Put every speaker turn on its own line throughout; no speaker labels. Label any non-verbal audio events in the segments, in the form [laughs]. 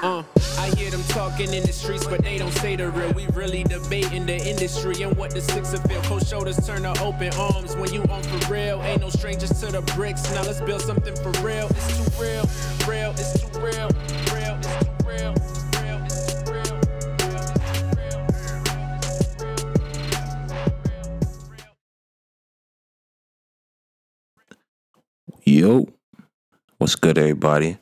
Uh, I hear them talking in the streets, but they don't say the real. We really the industry and what the six of feel. Cold shoulders turn to open arms when you on for real. Ain't no strangers to the bricks. Now let's build something for real. It's too real, real, it's too real, real, it's too real. real, it's too real, real, it's too real,
Yo, what's good, everybody?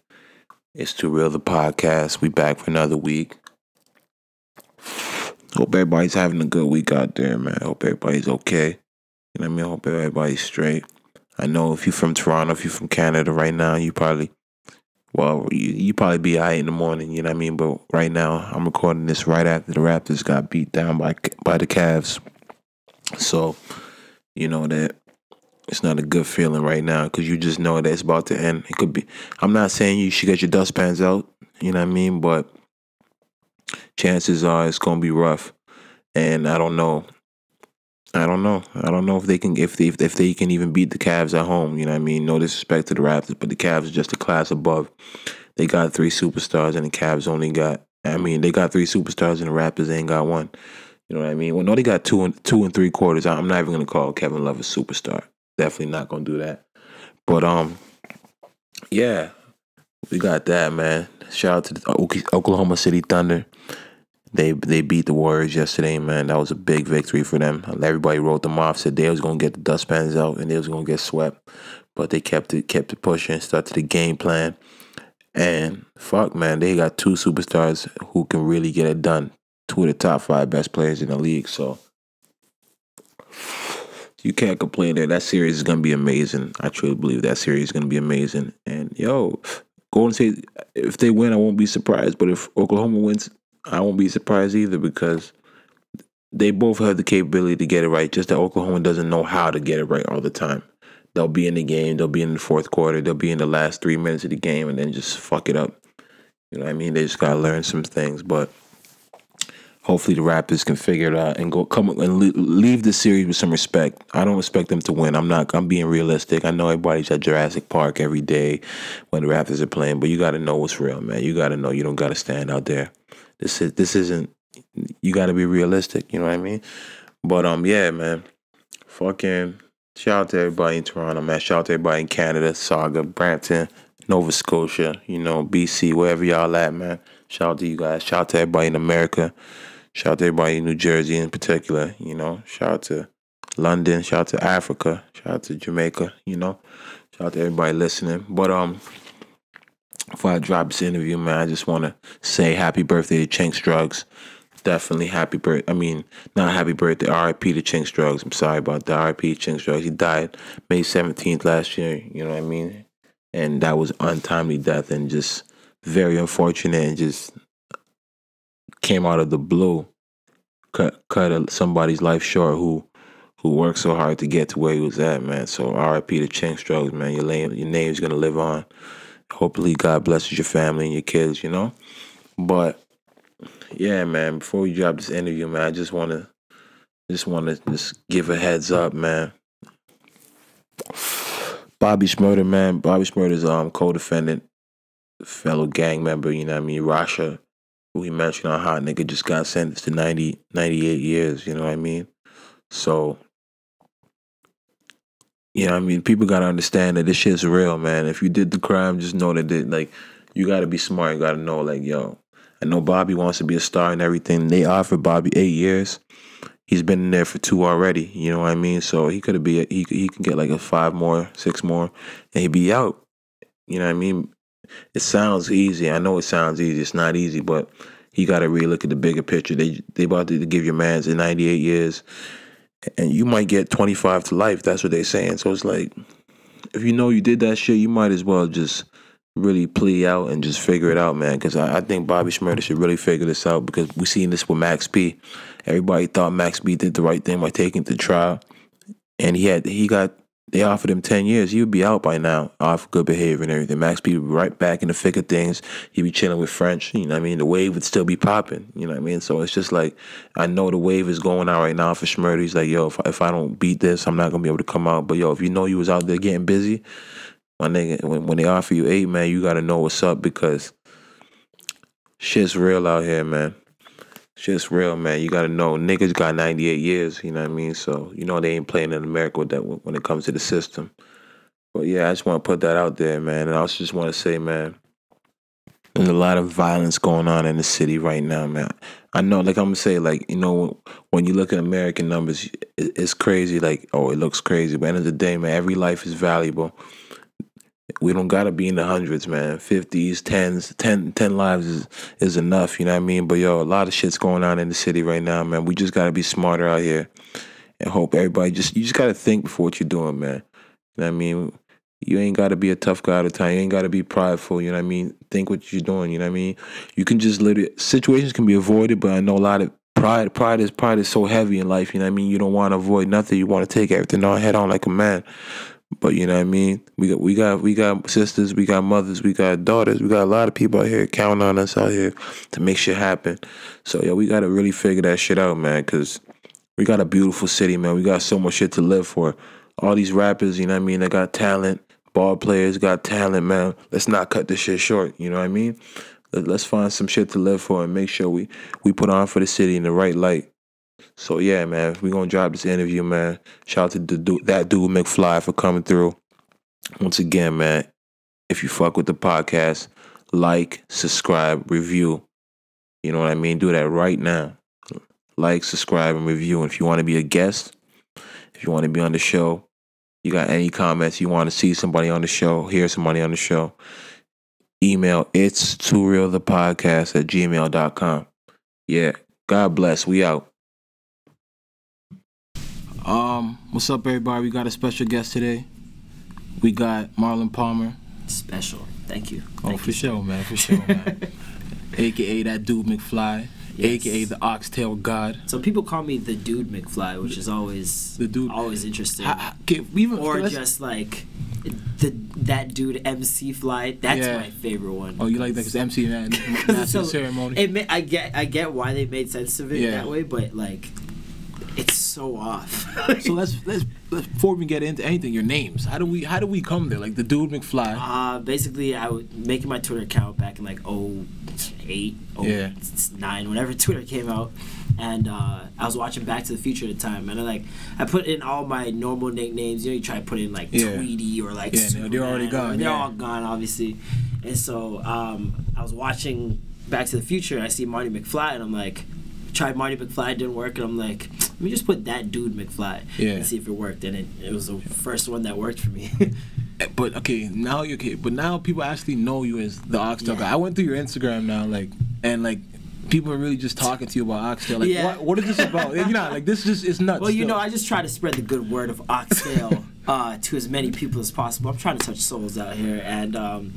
It's Too Real the podcast. We back for another week. Hope everybody's having a good week out there, man. Hope everybody's okay. You know what I mean? Hope everybody's straight. I know if you're from Toronto, if you're from Canada right now, you probably, well, you, you probably be out in the morning. You know what I mean? But right now, I'm recording this right after the Raptors got beat down by by the Cavs. So, you know that it's not a good feeling right now because you just know that it's about to end. It could be. I'm not saying you should get your dustpans out. You know what I mean? But chances are it's gonna be rough, and I don't know. I don't know. I don't know if they can if they if they can even beat the Cavs at home. You know what I mean? No disrespect to the Raptors, but the Cavs are just a class above. They got three superstars, and the Cavs only got. I mean, they got three superstars, and the Raptors ain't got one. You know what I mean? Well, no, they got two and two and three quarters. I'm not even gonna call Kevin Love a superstar. Definitely not gonna do that. But um, yeah, we got that man. Shout out to the Oklahoma City Thunder. They they beat the Warriors yesterday, man. That was a big victory for them. Everybody wrote them off, said they was gonna get the dustpans out and they was gonna get swept, but they kept it kept it pushing, started the game plan, and fuck, man, they got two superstars who can really get it done. Two of the top five best players in the league, so you can't complain there. That series is gonna be amazing. I truly believe that series is gonna be amazing. And yo, Golden State, if they win, I won't be surprised. But if Oklahoma wins, I won't be surprised either because they both have the capability to get it right. Just that Oklahoma doesn't know how to get it right all the time. They'll be in the game. They'll be in the fourth quarter. They'll be in the last three minutes of the game, and then just fuck it up. You know what I mean? They just gotta learn some things, but hopefully the Raptors can figure it out and go come and leave the series with some respect. I don't expect them to win. I'm not. I'm being realistic. I know everybody's at Jurassic Park every day when the Raptors are playing, but you got to know what's real, man. You got to know you don't got to stand out there. This is this isn't. You got to be realistic. You know what I mean? But um, yeah, man. Fucking shout out to everybody in Toronto, man. Shout out to everybody in Canada, Sauga, Brampton, Nova Scotia, you know, BC, wherever y'all at, man. Shout out to you guys. Shout out to everybody in America. Shout out to everybody in New Jersey in particular, you know. Shout out to London, shout out to Africa, shout out to Jamaica, you know. Shout out to everybody listening. But um before I drop this interview, man, I just wanna say happy birthday to Chinx Drugz. Definitely happy birthday. I mean, not happy birthday, RIP to Chinx Drugz. I'm sorry about that. RIP Chinx Drugz. He died May 17th last year, you know what I mean? And that was untimely death and just very unfortunate and just came out of the blue, cut cut somebody's life short who who worked so hard to get to where he was at, man. So R.I.P. to Chinx Drugz, man. Your name your name's gonna live on. Hopefully, God blesses your family and your kids, you know. But yeah, man. Before we drop this interview, man, I just wanna just wanna just give a heads up, man. Bobby Shmurda, man. Bobby Shmurda's um co-defendant, fellow gang member. You know what I mean? Rasha he mentioned on Hot Nigga just got sentenced to 90, 98 years, you know what I mean? So, you know I mean? People got to understand that this shit's real, man. If you did the crime, just know that, it, like, you got to be smart. You got to know, like, yo, I know Bobby wants to be a star and everything. They offered Bobby eight years. He's been in there for two already. You know what I mean? So he could be he he can get like a five more, six more, and he'd be out. You know what I mean? it sounds easy. I know it sounds easy. It's not easy, but you got to really look at the bigger picture. They they about to give your man's in 98 years, and you might get 25 to life. That's what they're saying. So it's like, if you know you did that shit, you might as well just really plea out and just figure it out, man. Because I, I, think Bobby Shmurda should really figure this out because we seen this with Max B. Everybody thought Max B did the right thing by taking the trial, and he had he got they offered him 10 years, he would be out by now off good behavior and everything. Max B right back in the thick of things. He'd be chilling with French. You know what I mean? The wave would still be popping. You know what I mean? So it's just like, I know the wave is going out right now for Shmurda. He's like, yo, if, if I don't beat this, I'm not going to be able to come out. But yo, if you know you was out there getting busy, my nigga, when, when they offer you eight, man, you got to know what's up because shit's real out here, man. Shit's real, man. You gotta know, niggas got 98 years. You know what I mean? So you know they ain't playing in America with that when it comes to the system. But yeah, I just want to put that out there, man. And I also just want to say, man, there's a lot of violence going on in the city right now, man. I know, like I'm gonna say, like you know, when you look at American numbers, it's crazy. Like, oh, it looks crazy. But end of the day, man, every life is valuable. We don't gotta be in the hundreds, man. Fifties, tens, 10, 10 lives is is enough. You know what I mean? But yo, a lot of shit's going on in the city right now, man. We just gotta be smarter out here, and hope everybody just you just gotta think before what you're doing, man. You know what I mean? You ain't got to be a tough guy all the time. You ain't got to be prideful. You know what I mean? Think what you're doing. You know what I mean? You can just literally situations can be avoided, but I know a lot of pride. Pride is pride is so heavy in life. You know what I mean? You don't want to avoid nothing. You want to take everything on head on like a man. But you know what I mean? We got we got we got sisters, we got mothers, we got daughters, we got a lot of people out here counting on us out here to make shit happen. So yeah, we gotta really figure that shit out, man, because we got a beautiful city, man. We got so much shit to live for. All these rappers, you know what I mean? They got talent ball players got talent, man. Let's not cut this shit short. You know what I mean? Let's find some shit to live for and make sure we we put on for the city in the right light. So yeah, man, we gonna drop this interview, man. Shout out to dude, that dude McFly for coming through. Once again, man, if you fuck with the podcast, like, subscribe, review. You know what I mean? Do that right now. Like, subscribe, and review. And if you want to be a guest, if you want to be on the show, you got any comments, you want to see somebody on the show, hear somebody on the show, email it's too real the podcast at gmail.com. Yeah. God bless. We out. Um, what's up everybody? We got a special guest today. We got Marlon Palmer.
Special. Thank you.
Oh,
Thank
for
you.
sure, man. For sure, man. [laughs] AKA that dude McFly.
Yes.
AKA the Oxtail God.
So people call me the dude McFly, which is always
The dude-
always interesting.
Okay, we even,
or just like the that dude MC Fly. That's
Yeah.
my favorite one.
Oh, you like that? Because MC man, [laughs]
'Cause
master
it's so-
ceremony.
It I get I get why they made sense of it
Yeah.
that way, but like it's so off. [laughs]
so let's, let's before we get into anything, your names. How do we how do we come there? Like the dude McFly.
Uh, basically, I was making my Twitter account back in like 08,
Yeah.
09, whenever [laughs] Twitter came out. And uh, I was watching Back to the Future at the time. And I like, I put in all my normal nicknames. You know, you try to put in like
Yeah.
Tweety or like
Yeah, they're- they're already
Superman, or-
gone,
They're
yeah.
all gone, obviously. And so um, I was watching Back to the Future and I see Marty McFly and I'm like, tried Marty McFly, didn't work. And I'm like, let me just put that dude McFly
Yeah.
and see if it worked. And it, it was the first one that worked for me. [laughs]
But okay, now you okay. But now people actually know you as the Oxtail
Yeah.
guy. I went through your Instagram now, like, and like people are really just talking to you about Oxtail. Like,
Yeah.
what, what is this about? you know, like this just is nuts.
Well, you
still.
know, I just try to spread the good word of Oxtail [laughs] uh, to as many people as possible. I'm trying to touch souls out here, and um,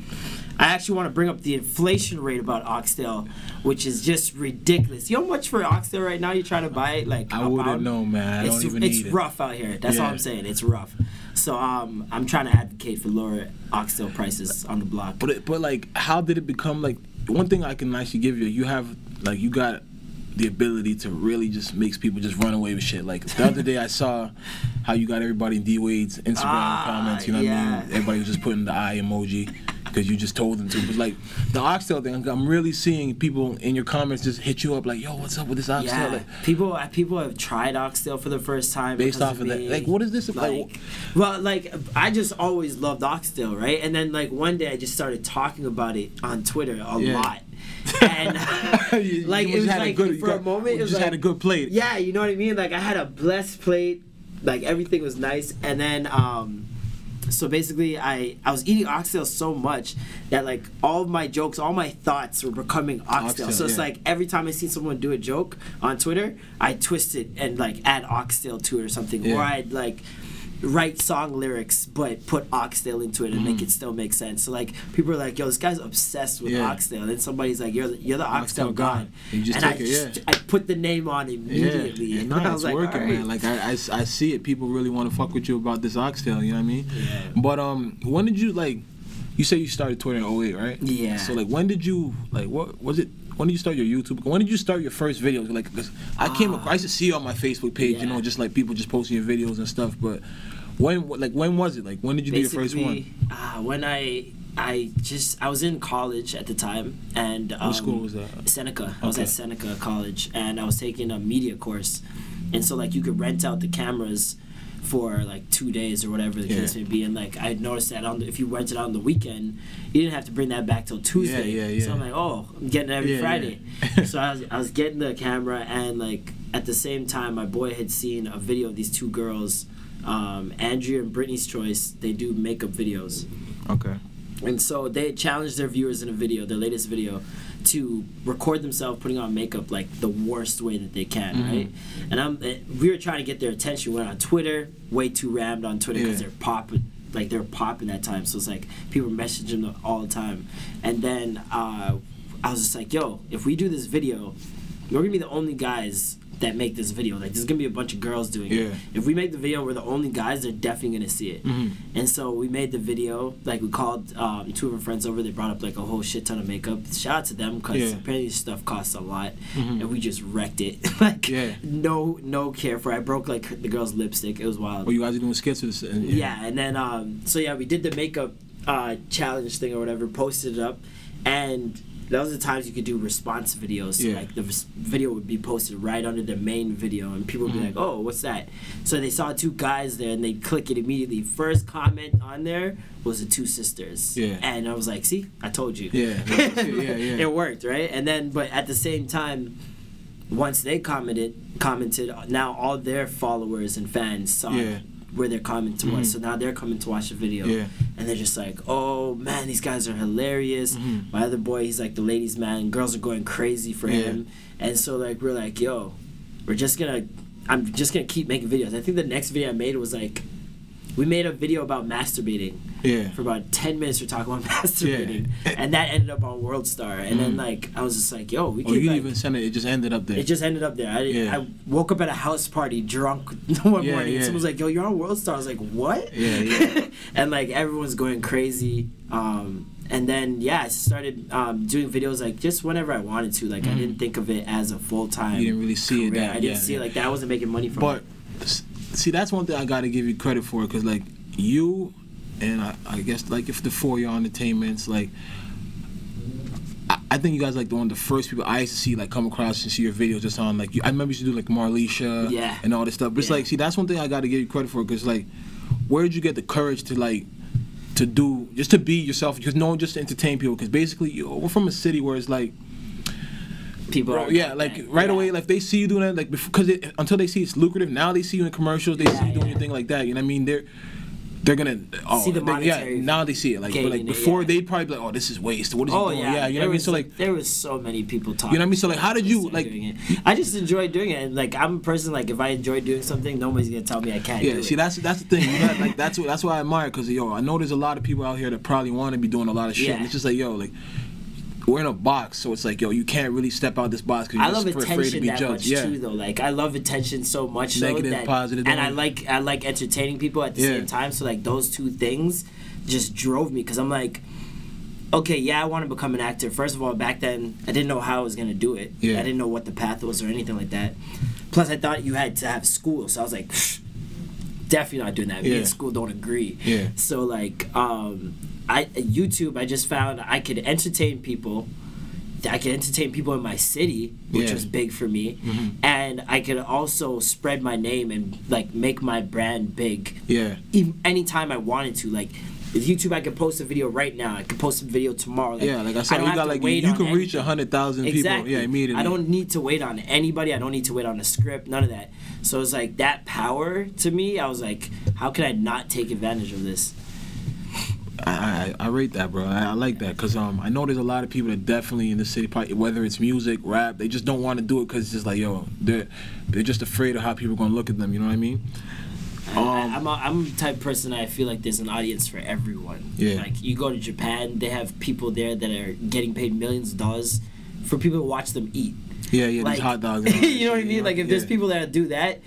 I actually want to bring up the inflation rate about Oxtail, which is just ridiculous. You know how much for Oxtail right now? You're trying to buy it like
I wouldn't know, man. I
it's
don't even
it's
need it.
rough out here. That's all I'm saying. It's rough. So um, I'm trying to advocate for lower Oxtail prices on the block.
But it, but like, how did it become like? One thing I can actually give you, you have like you got the ability to really just makes people just run away with shit. Like the other day, I saw how you got everybody in D Wade's Instagram
Ah,
comments. You know what I mean? Everybody was just putting the eye emoji because you just told them to. But like the oxtail thing, I'm really seeing people in your comments just hit you up like, "Yo, what's up with this oxtail?"
Yeah,
Like,
people uh, people have tried oxtail for the first time
Based off of that. Like, what is this about?
Like, well, like I just always loved oxtail, right? And then like one day I just started talking about it on Twitter a
Yeah.
lot, and [laughs] [laughs]
You-
like
you
it was
just had a
like
good-
for
got-
a moment it was
just
like
had a good plate.
Yeah, you know what I mean. Like I had a blessed plate, like everything was nice, and then um. [laughs] So basically, I, I was eating oxtail so much that like all of my jokes, all my thoughts were becoming oxtail.
Oxtail,
so it's
yeah.
like every time I see someone do a joke on Twitter, I twist it and like add oxtail to it or something,
Yeah.
or I'd like write song lyrics but put oxtail into it and make
Mm-hmm.
it still make sense. So like people are like, "Yo, this guy's obsessed with
Yeah.
oxtail," and somebody's like, "You're the, you're the oxtail,
Oxtail
god,"
god. You just
and
take
I
it,
just
yeah.
I put the name on immediately.
Yeah,
and
no, [laughs]
I
it's
was like,
working,
"Alright."
man. Like I, I, I see it. People really want to fuck with you about this oxtail. You know what I mean?
Yeah.
But um, when did you like? You say you started Twitter in 08, right?
Yeah.
So like, when did you like? What was it? When did you start your YouTube? When did you start your first videos? Like, cause I came, across, I used to see you on my Facebook page, you
Ah.
Know, just like people just posting your videos and stuff. But when, like, when was it? Like, when did you do your first one?
Basically, uh, when I I just I was in college at the time, and um,
What school was that?
Seneca. I was at Seneca College, and I was taking a media course, and so like you could rent out the cameras for like two days or whatever the
Yeah.
case may be, and like I noticed that on the, if you rented out on the weekend, you didn't have to bring that back till Tuesday.
yeah, yeah.
So I'm like, oh, I'm getting it every
Yeah,
Friday.
yeah. [laughs]
so I was I was getting the camera, and like at the same time, my boy had seen a video of these two girls. Um, Andrea and Brittany's Choice, they do makeup videos.
Okay.
And so they challenged their viewers in a video, their latest video, to record themselves putting on makeup like the worst way that they can,
Mm-hmm.
right? And I'm, eh, we were trying to get their attention. We went on Twitter, way too rammed on Twitter because
Yeah.
they're popping, like they're popping that time. So it's like people messaging them all the time. And then uh, I was just like, yo, if we do this video, we're gonna be the only guys that make this video. Like there's gonna be a bunch of girls doing
Yeah.
it. If we make the video, we're the only guys. They're definitely gonna see it.
Mhm.
And so we made the video. Like we called um, two of our friends over. They brought up like a whole shit ton of makeup. Shout out to them because
Yeah.
apparently this stuff costs a lot,
Mhm.
and we just wrecked it. [laughs] like
Yeah.
no no care for. I broke like the girl's lipstick. It was wild.
Well, you guys are doing skits with this. and-
Yeah, and then um, so yeah, we did the makeup uh, challenge thing or whatever, posted it up, and those are the times you could do response videos. So
Yeah.
like the res- video would be posted right under the main video, and people would
Mm-hmm.
be like, "Oh, what's that?" So they saw two guys there, and they click it immediately. First comment on there was the two sisters.
Yeah.
and I was like, "See, I told you."
Yeah, [laughs] yeah, yeah, yeah.
it worked, right? And then, but at the same time. Once they commented, commented. Now all their followers and fans saw
Yeah.
Where their comment
Mhm.
was. So now they're coming to watch the video.
Yeah.
And they're just like, oh man, these guys are hilarious.
Mhm.
My other boy, he's like the ladies' man. Girls are going crazy for
Yeah.
him. And so like we're like, yo, we're just gonna, I'm just gonna keep making videos. I think the next video I made was like, we made a video about masturbating
Yeah.
for about 10 minutes. We're talking about [laughs] masturbating, and that ended up on World Star. And then
Mhm.
like I was just like, yo, we could
you
like,
even sent it. It just ended up there.
it just ended up there. I,
Yeah.
I woke up at a house party drunk [laughs] one
Yeah,
morning.
yeah.
Someone was like, "Yo, you're on World Star." I was like, "What?"
Yeah, yeah. [laughs]
and like everyone's going crazy. Um, and then yeah, I started um, doing videos like just whenever I wanted to. Like I
Mhm.
didn't think of it as a full time.
You didn't really see it that-
I didn't
yeah,
see
yeah.
it like that. I wasn't making money from
But
it.
See, that's one thing I got to give you credit for, because like you, and I, I guess like if the four your entertainments, like I, think you guys like the one of the first people I used to see like come across and see your videos just on like you, I remember you used to do like Marlisha,
Yeah.
and all this stuff. But it's like see that's one thing I got to give you credit for, because like where did you get the courage to like to do just to be yourself because no one just to entertain people because basically you, we're from a city where it's like
People,
Bro, yeah, like right
Yeah.
away, like they see you doing that, like because until they see it's lucrative. Now they see you in commercials, they see you doing
yeah.
your thing like that. You know what I mean? They're they're gonna oh,
See the
they- yeah. Now they see it like, but like
in it,
before
yeah.
they'd probably be like, oh, this is waste. What is
Oh
he doing?
yeah,
Yeah, you know what I mean? So like,
there was so many people talking.
You know what I mean? So, like, how did you, like-
doing it. I just enjoy doing it, and like I'm a person like if I enjoy doing something, nobody's gonna tell me I can't.
yeah. See,
it.
that's that's the thing. Got, [laughs] like that's what that's why I admire because yo, I know there's a lot of people out here that probably want to be doing a lot of shit.
Yeah.
And it's just like yo, like. We're in a box, so it's like, yo, you can't really step out this box because you're just afraid to be
that
judged.
much
yeah,
too, though. Like I love attention so much, so
Negative,
that,
positive,
and I like I like entertaining people at the
Yeah.
same time. So like those two things just drove me because I'm like, okay, yeah, I want to become an actor. First of all, back then I didn't know how I was gonna do it.
Yeah.
I didn't know what the path was or anything like that. Plus, I thought you had to have school, so I was like, definitely not doing that. Me
Yeah.
and school don't agree.
Yeah.
So like, um, I YouTube, I just found I could entertain people. I could entertain people in my city, which
Yeah.
was big for me,
Mhm.
and I could also spread my name and like make my brand big.
yeah.
Even anytime I wanted to, like. With YouTube, I could post a video right now. I could post a video tomorrow.
Yeah, like I said,
don't
you got like you, you can reach a hundred thousand people,
Exactly.
yeah, immediately.
I don't need to wait on anybody. I don't need to wait on a script. None of that. So it's like that power to me. I was like, how can I not take advantage of this?
I, I I rate that, bro. I, I like that because um I know there's a lot of people that definitely in the city, probably, whether it's music, rap, they just don't want to do it because it's just like yo, they're they're just afraid of how people are gonna look at them. You know what I mean?
I,
Um,
I'm, a, I'm the type of person I feel like there's an audience for everyone.
Yeah.
Like you go to Japan, they have people there that are getting paid millions of dollars for people to watch them eat.
Yeah, yeah,
like,
these hot dogs. [laughs] and all that
you know what I mean? Like if
yeah.
there's people that do that,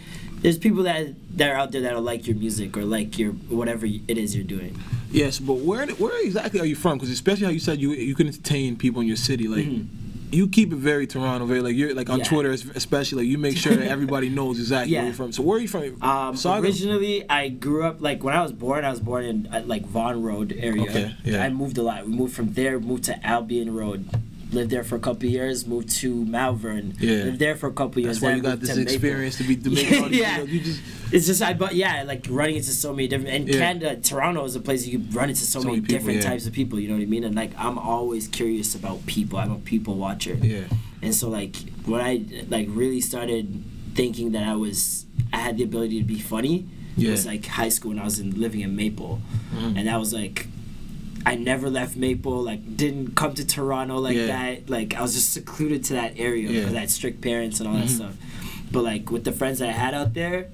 there's people that that are out there that'll like your music or like your whatever it is you're doing.
Yes, but where where exactly are you from? Because especially how you said you you can entertain people in your city. Like,
Mhm.
you keep it very Toronto, very like you're like on
Yeah.
Twitter, especially like you make sure that everybody [laughs] knows exactly where you're from. So where are you from?
Um, originally, I grew up like when I was born. I was born in uh, like Vaughan Road area.
Okay, yeah.
I moved a lot. We moved from there, moved to Albion Road, lived there for a couple years. Moved to Malvern,
Yeah.
lived there for a couple years.
That's why you got this
to Maple.
experience to be to make all these
Yeah.
You just
It's just I but yeah, like running into so many different and
Yeah.
Canada, Toronto is a place you can run into so,
So
many,
many people,
different
yeah.
types of people. You know what I mean? And like I'm always curious about people. I'm a people watcher.
yeah.
And so like when I like really started thinking that I was I had the ability to be funny, it was like high school when I was in, living in Maple,
Mhm.
and that was like. I never left Maple, like didn't come to Toronto like
Yeah.
that. Like I was just secluded to that area
Yeah.
because I had strict parents and all that
Mhm.
stuff. But like with the friends that I had out there,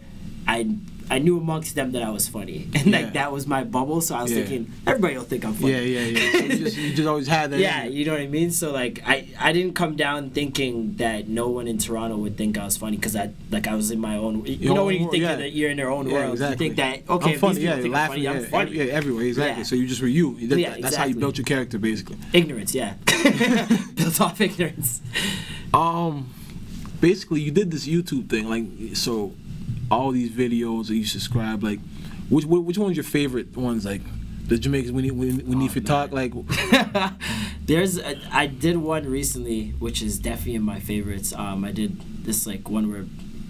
I I knew amongst them that I was funny, [laughs] and
Yeah.
like that was my bubble. So I was
Yeah.
thinking everybody will think I'm funny.
Yeah, yeah, yeah. So [laughs] you just you just always had that.
Yeah,
you.
know what I mean. So like, I I didn't come down thinking that no one in Toronto would think I was funny because I like I was in my own. You
Your
know
own
when you
world,
think
yeah.
that you're in your own world,
exactly.
you think that okay,
I'm funny, yeah,
think
laughing,
I'm funny, I'm funny.
yeah, everywhere, exactly. So you just were you. That-
Yeah,
That's how you built your character, basically.
Ignorance, yeah, [laughs] built off ignorance.
Um, basically, you did this YouTube thing, like so. All these videos that you subscribe, like, which which one's your favorite ones? Like, the Jamaicans we need we, we need
Oh,
to talk. Like, [laughs]
There's a, I did one recently, which is definitely in my favorites. Um, I did this like one where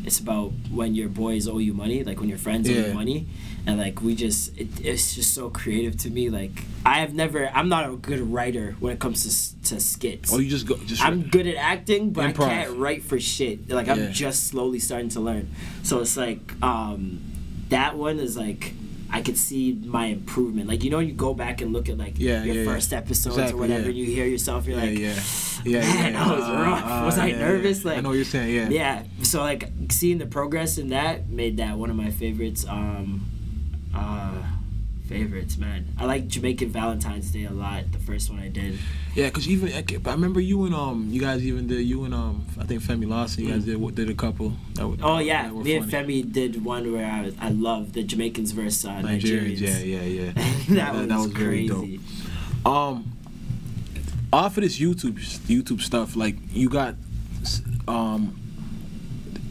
it's about when your boys owe you money, like when your friends owe you money, and like we just it, it's just so creative to me. Like I have never, I'm not a good writer when it comes to to skits.
oh, you just go just.
I'm good at acting, but
Improv.
I can't write for shit. Like I'm
Yeah.
just slowly starting to learn. So it's like um, that one is like I could see my improvement. Like you know, you go back and look at like
Yeah,
your
yeah,
first episodes
Exactly,
or whatever, and you hear yourself, you're like, [laughs]
yeah, yeah,
Man,
yeah.
that was rough. Was I nervous? Like I
know what you're saying. Yeah.
yeah. So like seeing the progress in that made that one of my favorites. Um, uh, favorites, man. I like Jamaican Valentine's Day a lot. The first one I did.
Yeah, cause even I remember you and um you guys even did you and um I think Femi Lawson you guys did did a couple that
Oh yeah,
that
me and. Femi did one where I I love the Jamaicans versus uh,
Nigerians
Nigerians.
yeah yeah yeah [laughs]
that, was
very
crazy.
dope. Um, off of this YouTube YouTube stuff, like you got um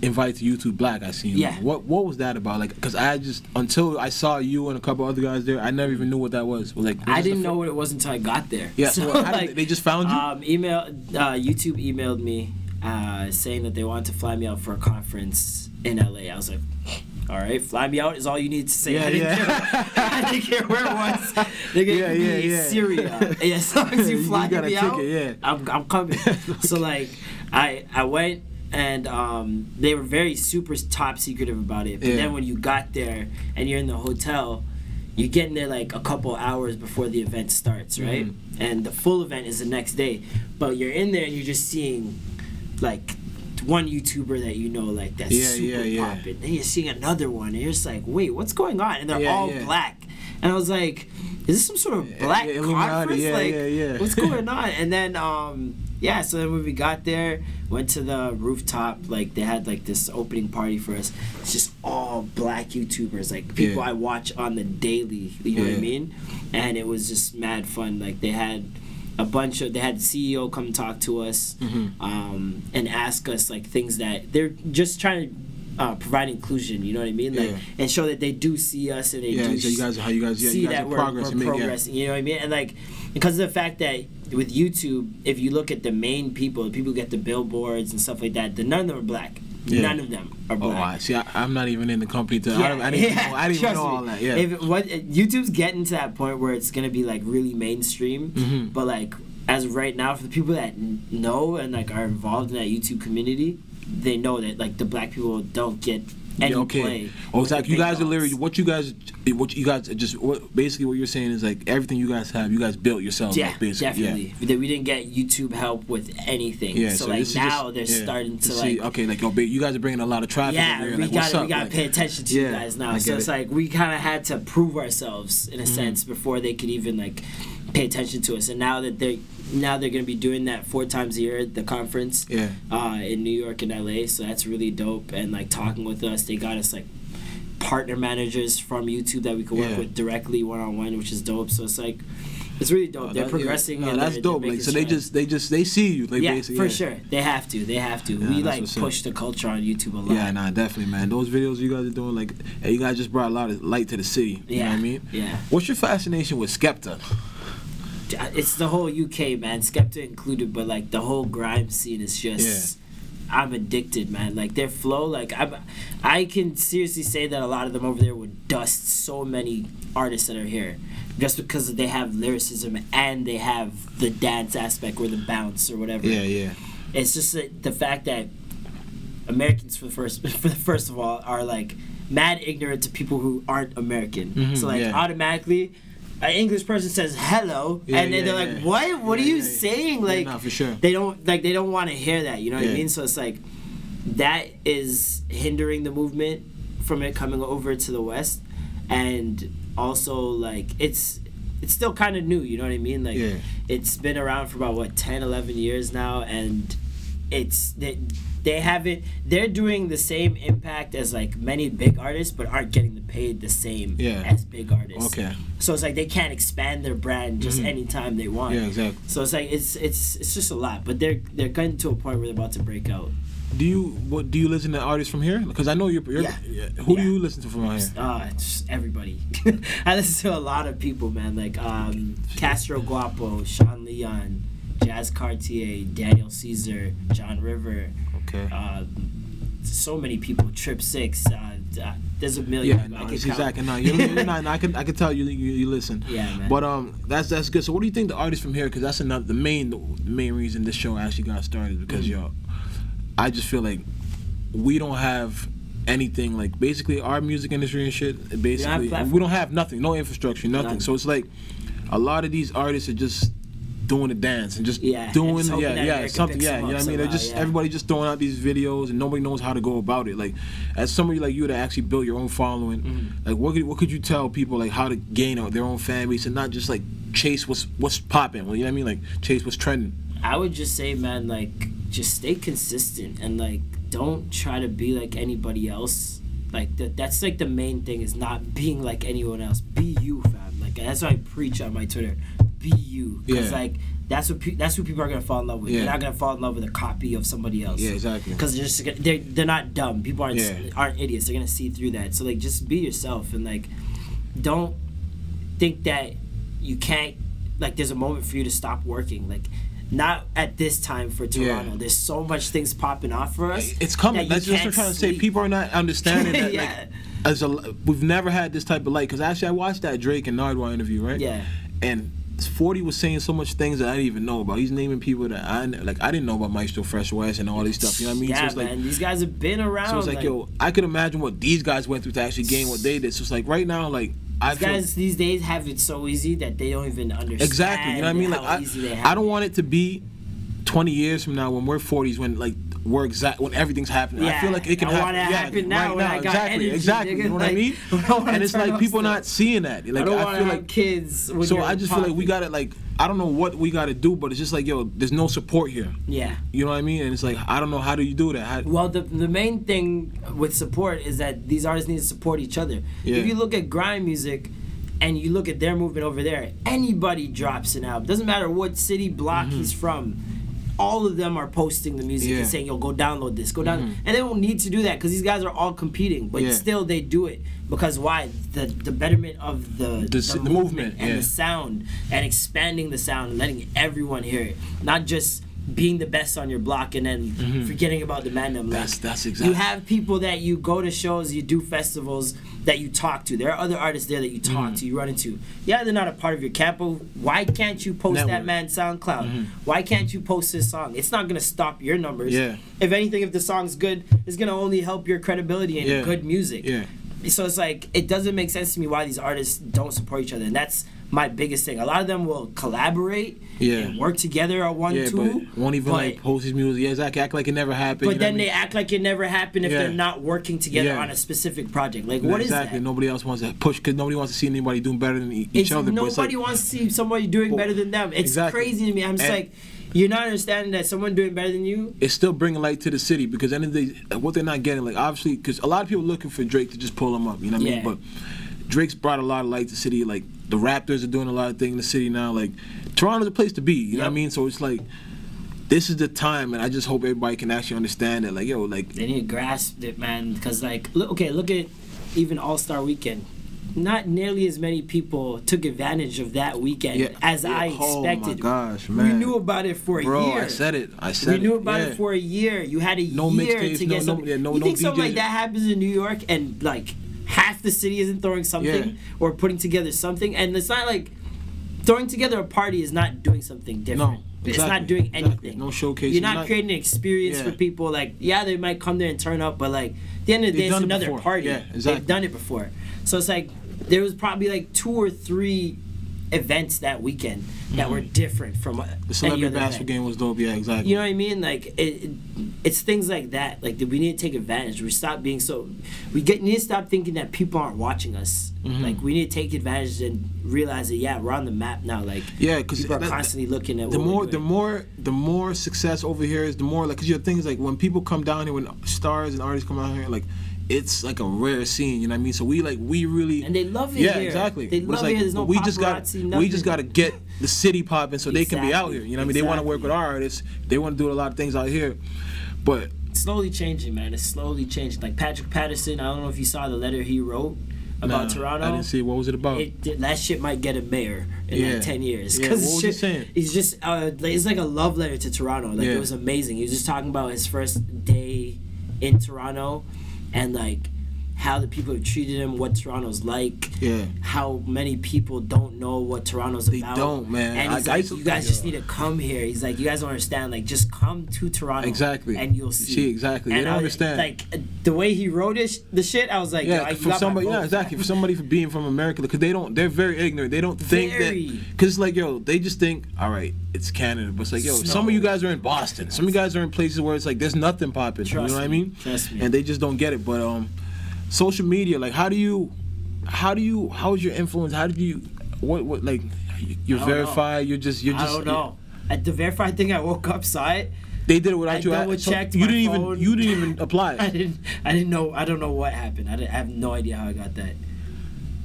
invited to YouTube Black. I seen.
Yeah.
What What was that about? Like, cause I just until I saw you and a couple other guys there, I never even knew what that was. Like,
I didn't know what it was until I got there.
Yeah.
So, [laughs]
did
like,
they, just found you.
um, email uh, YouTube emailed me uh, saying that they wanted to fly me out for a conference in LA. I was like, all right, fly me out is all you need to say.
Yeah, [laughs]
I didn't,
yeah.
care, I didn't care where it was. They gave
Yeah,
me
yeah, yeah.
Syria. [laughs] Yeah, as long as you
You
fly
got a
me out,
ticket, yeah.
I'm, I'm coming. so like, I I went and um, they were very super top secretive about it. But
Yeah.
then when you got there and you're in the hotel, you're getting there like a couple hours before the event starts, right?
Mhm.
And the full event is the next day. But you're in there and you're just seeing like one YouTuber that you know like that's
Yeah,
super
yeah,
popping. Then you're seeing another one and you're just like, wait, what's going on? And they're all black. And I was like, is this some sort of black conference?
yeah,
like
yeah, yeah.
what's going [laughs] on? And then um yeah, so then when we got there, went to the rooftop, like they had like this opening party for us. It's just all black YouTubers, like people
Yeah.
I watch on the daily, you know what I mean? And it was just mad fun. Like they had a bunch of they had the CEO come talk to us
Mhm.
um, and ask us like things that they're just trying to uh, provide inclusion. You know what I mean? Like
Yeah.
and show that they do see us and they
Yeah,
do
so you guys how you guys yeah
see
you guys
that
are
we're,
progress
we're
make yeah.
You know what I mean? And like because of the fact that with YouTube, if you look at the main people, the people who get the billboards and stuff like that, then none of them are black.
Yeah.
None of them are
Oh,
black.
I see. I, I'm not even in the company to. I, don't, I didn't. know, I didn't know all that. Yeah.
If what YouTube's getting to that point where it's gonna be like really mainstream,
Mhm.
but like as of right now, for the people that know and like are involved in that YouTube community, they know that like the black people don't get any
Yeah, okay.
play.
Oh, Zach, you guys are literally what you guys, what you guys just what basically what you're saying is like everything you guys have, you guys built yourselves.
Yeah,
like, basically.
definitely. That we didn't get YouTube help with anything.
Yeah.
so,
so
like now
just-
they're
yeah,
starting to,
see,
like
okay, like yo, you guys are bringing a lot of traffic.
yeah, we
like,
gotta we gotta
Like,
pay attention to you guys now. So it's
it.
like we kind of had to prove ourselves
Mm-hmm.
in a sense before they could even like pay attention to us. And now that they now they're gonna be doing that four times a year at the conference
Yeah.
uh, in New York and LA. So that's really dope. And like talking with us, they got us like partner managers from YouTube that we could work
Yeah.
with directly one on one, which is dope. So it's like It's really dope.
Oh,
they're progressing.
Yeah, no,
and
that's
they're-
dope.
they're
Like, so they
strides.
just they just they see you. Like,
yeah,
basically,
for
yeah.
sure. They have to. They have to. we like push the culture on YouTube a lot.
Yeah, nah, definitely, man. Those videos you guys are doing, like, hey, you guys just brought a lot of light to the city. You know
Yeah,
what I mean?
yeah.
What's your fascination with Skepta?
It's the whole UK man, Skepta included, but like the whole grime scene is just. I'm addicted, man. Like their flow, like I, I can seriously say that a lot of them over there would dust so many artists that are here, just because they have lyricism and they have the dance aspect or the bounce or whatever.
Yeah, yeah.
It's just that the fact that Americans, for the first, [laughs] for the first of all, are like mad ignorant to people who aren't American.
Mhm,
so like
yeah.
automatically, an English person says hello,
Yeah,
and then
yeah,
they're
yeah.
like, "What? What are you saying?" Like
nah, for sure.
they don't like they don't want to hear that. You know what I mean? So it's like that is hindering the movement from it coming over to the West, and also like it's it's still kind of new. You know what I mean? Like it's been around for about what 10 11 years now and it's they, they haven't they're doing the same impact as like many big artists but aren't getting the paid the same
Yeah.
as big artists
Okay.
so it's like they can't expand their brand just
Mhm.
anytime they want
Yeah, exactly.
so it's like it's it's it's just a lot but they're they're getting to a point where they're about to break out
Do you what do you listen to artists from here? Because I know you're. you're
Yeah.
Who do you listen to from here?
uh just everybody [laughs] i listen to a lot of people man like um castro guapo sean leon jazz cartier daniel caesar john river
Okay.
uh, so many people. Trip Six. Uh, uh, there's a million.
yeah,
I
no, it's exactly. No, you're, you're not. [laughs] I can I can tell you you, you listen.
Yeah, man.
But um, that's that's good. So what do you think the artists from here? Because that's another the main the main reason this show actually got started. Because
Mm-hmm.
yo, I just feel like we don't have anything like basically our music industry and shit. Basically, we
platform.
don't have nothing, no infrastructure, nothing.
None.
So it's like a lot of these artists are just doing the dance and just
Yeah,
doing
just
yeah yeah something yeah you know what I mean they're
somehow,
just
yeah.
everybody just throwing out these videos and nobody knows how to go about it like as somebody like you that actually build your own following
Mm-hmm.
like what could, what could you tell people like how to gain their own fan base and not just like chase what's what's popping you know what I mean like chase what's trending
I would just say, man, like just stay consistent and like don't try to be like anybody else. Like that. That's like the main thing is not being like anyone else. Be you, fam. Like that's what I preach on my Twitter. Be you, because
Yeah.
like that's what pe- that's who people are gonna fall in love with.
Yeah.
They're not gonna fall in love with a copy of somebody else.
Yeah, exactly.
Because they're just gonna- they're they're not dumb. People aren't
Yeah.
aren't idiots. They're gonna see through that. So like just be yourself and like don't think that you can't like there's a moment for you to stop working like not at this time for Toronto.
Yeah.
There's so much things popping off for us.
it's coming
that
that's just what I'm trying to say people are not understanding that [laughs]
Yeah.
like as a we've never had this type of light because actually I watched that Drake and Nardwuar interview right
Yeah.
and 40 was saying so much things that I didn't even know about. He's naming people that I like. I didn't know about Maestro Fresh Wes and all these stuff. You know what I mean?
Yeah,
so it's like,
man. These guys have been around.
so it's like, yo, I could imagine what these guys went through to actually gain what they did. So it's like right now, like I
these guys these days have it so easy that they don't even understand.
exactly. You know what I mean? Like I,
easy they have
I don't
it.
want it to be 20 years from now when we're 40s when like we're exact when everything's happening. I
Yeah,
feel like it can
I
happen.
it
yeah,
happen now
right
when
now.
I got
exactly,
energy,
exactly.
nigga.
You know what I mean? [laughs]
I
And it's like people
stuff.
not seeing that. Like
I don't
I feel like
kids.
So I just feel like we gotta like I don't know what we gotta do, but it's just like yo, there's no support here.
Yeah.
You know what I mean? And it's like I don't know how do you do that? How,
Well, the the main thing with support is that these artists need to support each other.
Yeah.
If you look at grime music, and you look at their movement over there, anybody drops an album. Doesn't matter what city block mm-hmm. he's from. All of them are posting the music
Mm-hmm. Yeah.
and saying, "Yo, go download this, go down." And they don't need to do that because these guys are all competing, but
Yeah.
still they do it because why? The the betterment of the
The the movement,
and
yeah.
the sound and expanding the sound and letting everyone hear it, not just being the best on your block and then forgetting about the man them.
Mm-hmm. That's- exactly.
You have people that you go to shows, you do festivals that you talk to. There are other artists there that you talk
Mm-hmm.
to, you run into. Yeah, they're not a part of your camp, but why can't you post that
Network. Mm-hmm.
man SoundCloud? Why can't you post his song? It's not gonna stop your numbers.
Yeah.
If anything, if the song's good, it's gonna only help your credibility and
Yeah.
good music.
Yeah.
So it's like it doesn't make sense to me why these artists don't support each other, and that's my biggest thing. A lot of them will collaborate
Yeah.
and work together on one
yeah,
two,
but won't even
but-
like post his music. Yeah, exactly. Act like it never happened.
but then they
mean?
act like it never happened if
Yeah.
they're not working together
Yeah.
on a specific project. Like,
Yeah,
what is
exactly.
that?
Nobody else wants to push because nobody wants to see anybody doing better than each
It's,
other.
nobody
like,
wants to see somebody doing better than them. It's
Exactly.
crazy to me. I'm just
And-
like, you're not understanding that someone doing better than you.
it's still bringing light to the city because end of the day, what they're not getting, like obviously, because a lot of people looking for Drake to just pull them up. You know what I mean? But Drake's brought a lot of light to the city. Like the Raptors are doing a lot of things in the city now. Like Toronto's a place to be. You know what I mean? So it's like this is the time, and I just hope everybody can actually understand it. Like yo, like
They need to grasp it, man. Because like, look, okay, look at even All Star Weekend. Not nearly as many people took advantage of that weekend
Yeah.
as
Yeah.
I
Oh my
expected.
gosh,
We knew about it for a
bro,
year.
I said it. I said
we
it.
knew about
yeah.
it for a year. You had a
No
year to
no-
get
no-
something.
no-
you think something like that happens in New York and like half the city isn't throwing something
Yeah.
or putting together something, and it's not like throwing together a party is not doing something different.
No,
It's not doing
exactly.
anything.
No showcase.
You're not,
not-
creating an experience for people. Like, yeah, they might come there and turn up, but like, at the end of the
They've
day, it's
done it
another party.
Yeah, exactly.
They've done it before. So it's like there was probably like two or three events that weekend that were different from
Mm-hmm. The celebrity basketball game was dope. Yeah, exactly.
You know what I mean? Like it, it, it's things like that. Like that we need to take advantage. We stop being so. We get need to stop thinking that people aren't watching us.
Mm-hmm.
Like we need to take advantage and realize that yeah, we're on the map now. Like
Yeah, because
people are constantly looking at
the
what we're
more the more the more success over here is the more like because your things like when people come down here when stars and artists come out here like it's like a rare scene you know what I mean so we like we really
and they love it
yeah
here.
exactly
They
But it's
love
like,
it. There's no
we just got we just got to get the city popping so they can be out here you know what I mean they want to work with our artists they want to do a lot of things out here but
slowly changing, man. It's slowly changing. Like Patrick Patterson. I don't know if you saw the letter he wrote about
nah,
Toronto.
I didn't see what was it about
it, that shit might get a mayor in
Yeah.
like 10 years.
Yeah, what was he saying?
He's just, uh, it's like a love letter to Toronto. Like,
Yeah.
it was amazing. He was just talking about his first day in Toronto and, like, how the people have treated him, what Toronto's like,
Yeah.
how many people don't know what Toronto's
They
about.
don't, man.
And he's
I
like,
to-
you guys just need to come here. He's like, you guys don't understand. Like, just come to Toronto.
Exactly.
And you'll see.
See, exactly. They
And
don't
I-
understand.
Like, the way he wrote it, the shit, I was like,
Yeah,
I- you got
somebody. Yeah, exactly. For somebody for being from America, because they don't. They're very ignorant. They don't think
Very.
that. Because it's like, yo, they just think, all right, it's Canada, but it's like, yo, some of you guys are in Boston. Some of you guys are in places where it's like there's nothing popping. you
Trust
know what I mean?
Trust me.
And they just don't get it. But um, social media, like, how do you, how do you, how's your influence? How did you, what, what, like, you're
don't know.
verified. You're just, you're just I
don't know. At the verified thing, I woke up, saw it.
They did it without
I
you.
double
so
checked
You didn't
phone.
even. You didn't even apply. [laughs]
I didn't. I didn't know. I don't know what happened. I, didn't, I have no idea how I got that.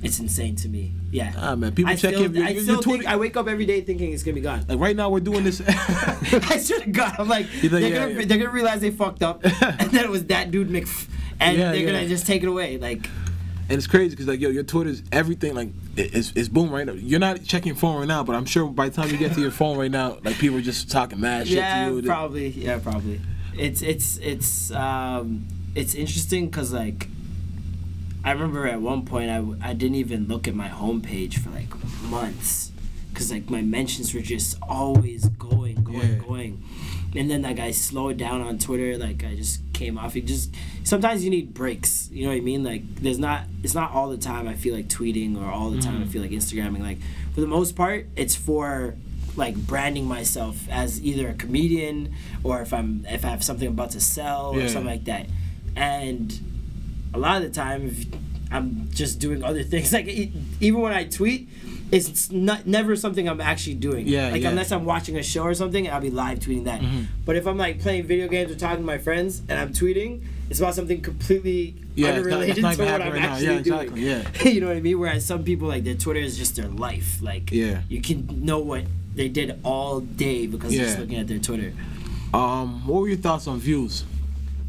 It's insane to me. Yeah.
Ah, man, people
I
check
still,
in- your-
I still
Twitter-
think I wake up every day thinking it's gonna be gone.
Like right now, we're doing this. [laughs] [laughs]
I swear to God, I'm like,
like,
they're,
yeah,
gonna,
yeah.
they're gonna realize they fucked up, and then it was that dude Mc, and
Yeah,
they're
yeah.
gonna just take it away. Like,
And it's crazy because like yo, your Twitter's everything like it's, it's boom right now. You're not checking phone right now, but I'm sure by the time you get to your phone right now, like people are just talking mad shit
yeah,
to you.
probably. Yeah, probably. It's it's it's um it's interesting because like I remember at one point I, I didn't even look at my homepage for like months because like my mentions were just always going going
Yeah.
going and then like I slowed down on Twitter like I just came off. It just sometimes you need breaks you know what I mean? Like there's not it's not all the time I feel like tweeting or all the time
Mm-hmm.
I feel like Instagramming. Like for the most part it's for like branding myself as either a comedian or if I'm if I have something I'm about to sell or something like that. And a lot of the time I'm just doing other things [laughs] like even when I tweet it's not never something I'm actually doing
Yeah,
like
yeah.
unless I'm watching a show or something I'll be live tweeting that
Mm-hmm.
but if I'm like playing video games or talking to my friends and I'm tweeting it's about something completely
Yeah, it's not-
unrelated
it's not
to what I'm
right
actually
Yeah, exactly,
doing
yeah. [laughs]
you know what I mean whereas some people like their Twitter is just their life like
Yeah.
you can know what they did all day because they're just looking at their Twitter
Um, what were your thoughts on Views?